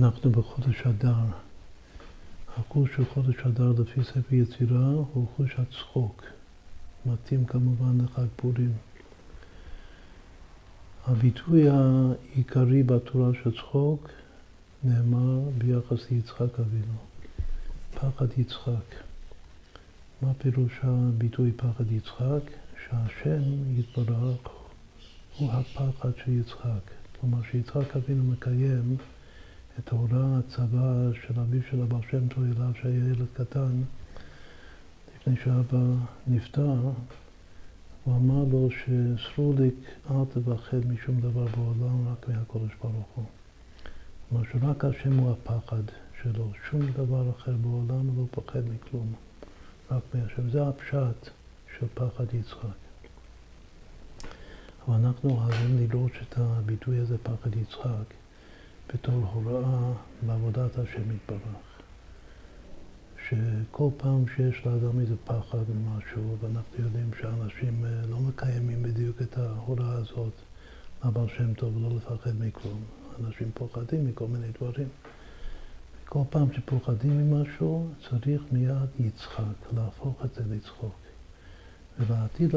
אנחנו בחודש אדר. החוש של חודש אדר לפי ספר יצירה הוא חוש הצחוק. מתאים כמובן לחג פורים. הביטוי העיקרי בתורה של צחוק נאמר ביחס ליצחק אבינו. פחד יצחק. מה פירוש הביטוי פחד יצחק? שהשם יתברך הוא הפחד של יצחק. כלומר שיצחק אבינו מקיים את ההוראה, הצבא של אביו של הבעל שם טוב אליו שהיה ילד קטן, לפני שאבא נפטר, הוא אמר לו שסרוליק אל תפחד משום דבר בעולם, רק מהקודש ברוך הוא. כלומר שרק השם הוא הפחד שלו, שום דבר אחר בעולם לא פוחד מכלום, רק מהשם. זה הפשט של פחד יצחק. אבל אנחנו אוהבים לראות את הביטוי הזה, פחד יצחק, בתור הוראה לעבודת השם יתברך. שכל פעם שיש לאדם איזה פחד או משהו, ואנחנו יודעים שאנשים אה, לא מקיימים בדיוק את ההוראה הזאת לבעל שם טוב, לא לפחד מכלום. אנשים פוחדים מכל מיני דברים. כל פעם שפוחדים ממשהו, צריך מיד יצחק, להפוך את זה לצחוק. ולעתיד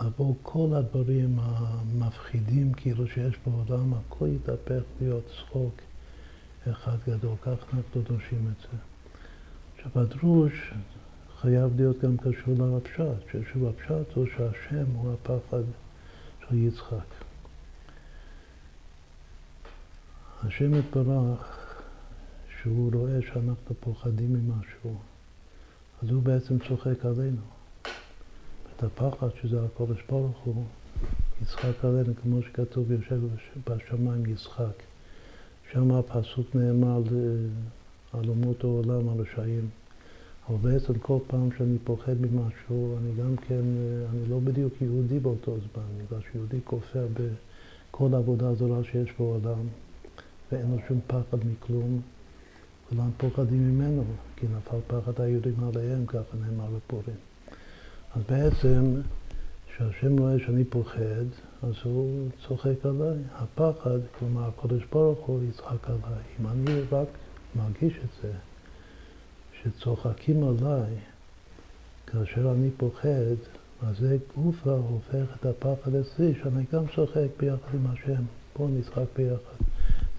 לבוא כל הדברים המפחידים כאילו שיש בעולם, הכל יתהפך להיות צחוק אחד גדול. כך אנחנו דורשים את זה. עכשיו הדרוש חייב להיות גם קשור ששוב הפשט הוא שהשם הוא הפחד של יצחק. השם יתברך, שהוא רואה שאנחנו פוחדים ממשהו, אז הוא בעצם צוחק עלינו. את הפחד שזה הקודש ברוך הוא, יצחק עלינו, כמו שכתוב, יושב בשמיים יצחק. שם הפסוק נאמר על אומות העולם, על רשעים. אבל בעצם כל פעם שאני פוחד ממשהו, אני גם כן, אני לא בדיוק יהודי באותו זמן, בגלל שיהודי כופר בכל העבודה הזולה שיש בעולם, ואין לו שום פחד מכלום, כולם פוחדים ממנו, כי נפל פחד היהודים עליהם, ככה נאמר בפורים. אז בעצם, כשהשם רואה שאני פוחד, אז הוא צוחק עליי. הפחד, כלומר הקדוש ברוך הוא יצחק עליי. אם אני רק מרגיש את זה, שצוחקים עליי כאשר אני פוחד, אז זה גופה הופך את הפחד אצלי, שאני גם צוחק ביחד עם השם. בואו נצחק ביחד.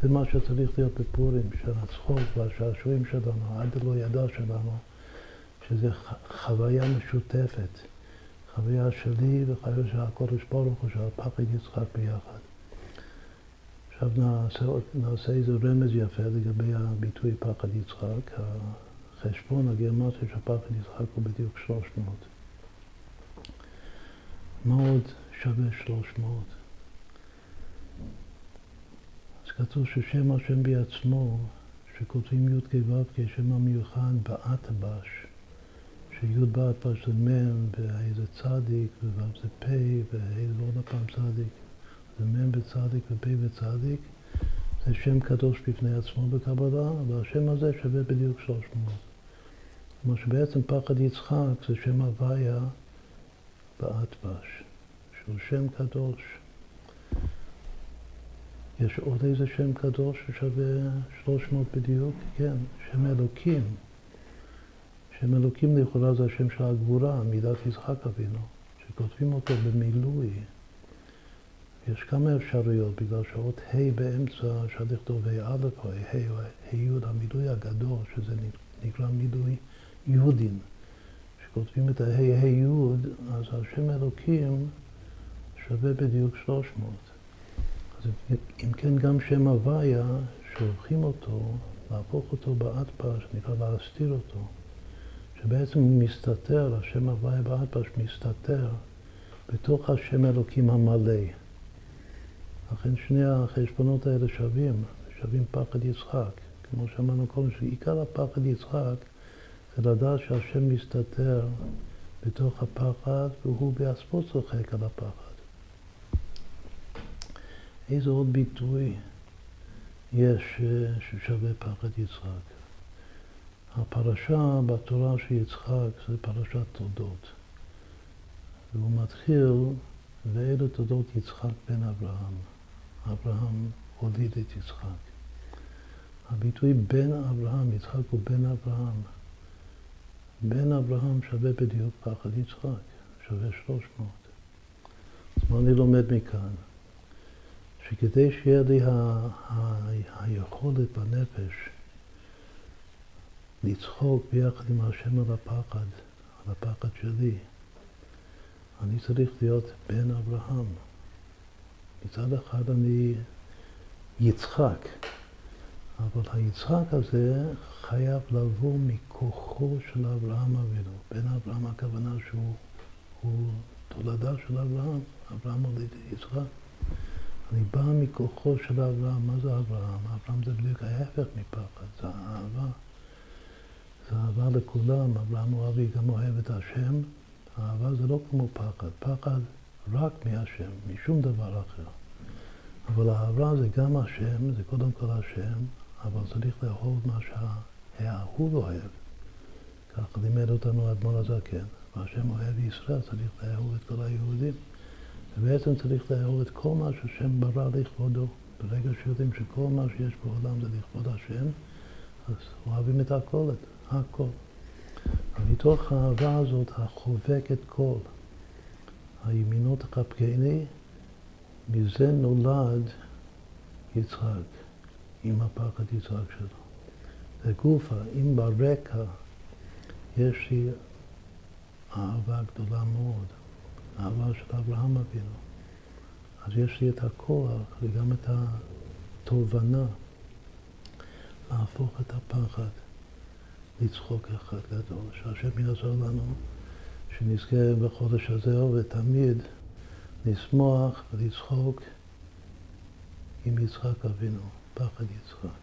זה מה שצריך להיות בפורים, של הצחוק והשעשועים שלנו, עד לא ידע שלנו, שזה חוויה משותפת. חוויה שלי וחוויה של הקודש ברוך הוא, של הפחד יצחק ביחד. עכשיו נעשה, נעשה איזה רמז יפה לגבי הביטוי פחד יצחק. החשבון הגרמטי של פחד יצחק הוא בדיוק 300. מה עוד שווה 300? אז כתוב ששם השם בעצמו, שכותבים י"ק ו"ק, שם המיוחד באטבש. שי' באטבש זה מ' וה' זה צדיק וו' זה פ' וה' זה עוד פעם צדיק. זה מ' בצדיק ופ' בצדיק. זה שם קדוש בפני עצמו בקבלה, והשם הזה שווה בדיוק 300. כלומר שבעצם פחד יצחק זה שם הוויה באטבש, שהוא שם קדוש. יש עוד איזה שם קדוש ששווה 300 בדיוק? כן, שם אלוקים. שם אלוקים לכאורה זה השם של הגבורה, מידת יצחק אבינו, שכותבים אותו במילוי. יש כמה אפשרויות, בגלל שעות ה' באמצע אפשר לכתוב ה' א' או ה' או ה' י', המילוי הגדול, שזה נקרא מילוי יודין. כשכותבים את ה' ה' י', אז השם אלוקים שווה בדיוק 300. אז אם כן גם שם הוויה, שהולכים אותו, להפוך אותו באטפש, נקרא להסתיר אותו. שבעצם הוא מסתתר, השם הוויה באטפש מסתתר בתוך השם אלוקים המלא. לכן שני החשבונות האלה שווים, שווים פחד יצחק. כמו שאמרנו קודם, שעיקר הפחד יצחק זה לדעת שהשם מסתתר בתוך הפחד והוא בעצמו צוחק על הפחד. איזה עוד ביטוי יש אה, ששווה פחד יצחק? הפרשה בתורה של יצחק זה פרשת תולדות. והוא מתחיל, ואלו תולדות יצחק בן אברהם. אברהם הוליד את יצחק. הביטוי בן אברהם, יצחק הוא בן אברהם. בן אברהם שווה בדיוק פחד יצחק, שווה 300. אז מה אני לומד מכאן? שכדי שיהיה לי היכולת בנפש לצחוק ביחד עם השם על הפחד, על הפחד שלי, אני צריך להיות בן אברהם. מצד אחד אני יצחק, אבל היצחק הזה חייב לבוא מכוחו של אברהם אבינו. בן אברהם הכוונה שהוא תולדה של אברהם, אברהם על ידי יצחק. אני בא מכוחו של אברהם. מה זה אברהם? אברהם זה בדיוק ההפך מפחד, זה אהבה. אהבה לכולם. אברהם הוא אבי גם אוהב את השם. אהבה זה לא כמו פחד. פחד רק מהשם, משום דבר אחר. אבל אהבה זה גם השם, זה קודם כל השם, אבל צריך לאהוב מה שהאהוב אוהב. ככה לימד אותנו האדמו"ר הזקן. והשם אוהב ישראל, צריך לאהוב את כל היהודים. ובעצם צריך לאהוב את כל מה שהשם ברא לכבודו. ברגע שיודעים שכל מה שיש בעולם זה לכבוד השם, אז אוהבים את הכל, את הכל. ומתוך האהבה הזאת החובקת כל, הימינות תחבקני, מזה נולד יצחק, עם הפחד יצחק שלו. זה גופה, אם ברקע יש לי אהבה גדולה מאוד, אהבה של אברהם אבינו, אז יש לי את הכוח וגם את התובנה להפוך את הפחד לצחוק אחד גדול, שהשם יעזור לנו שנזכה בחודש הזה ותמיד לשמוח ולצחוק עם יצחק אבינו, פחד יצחק.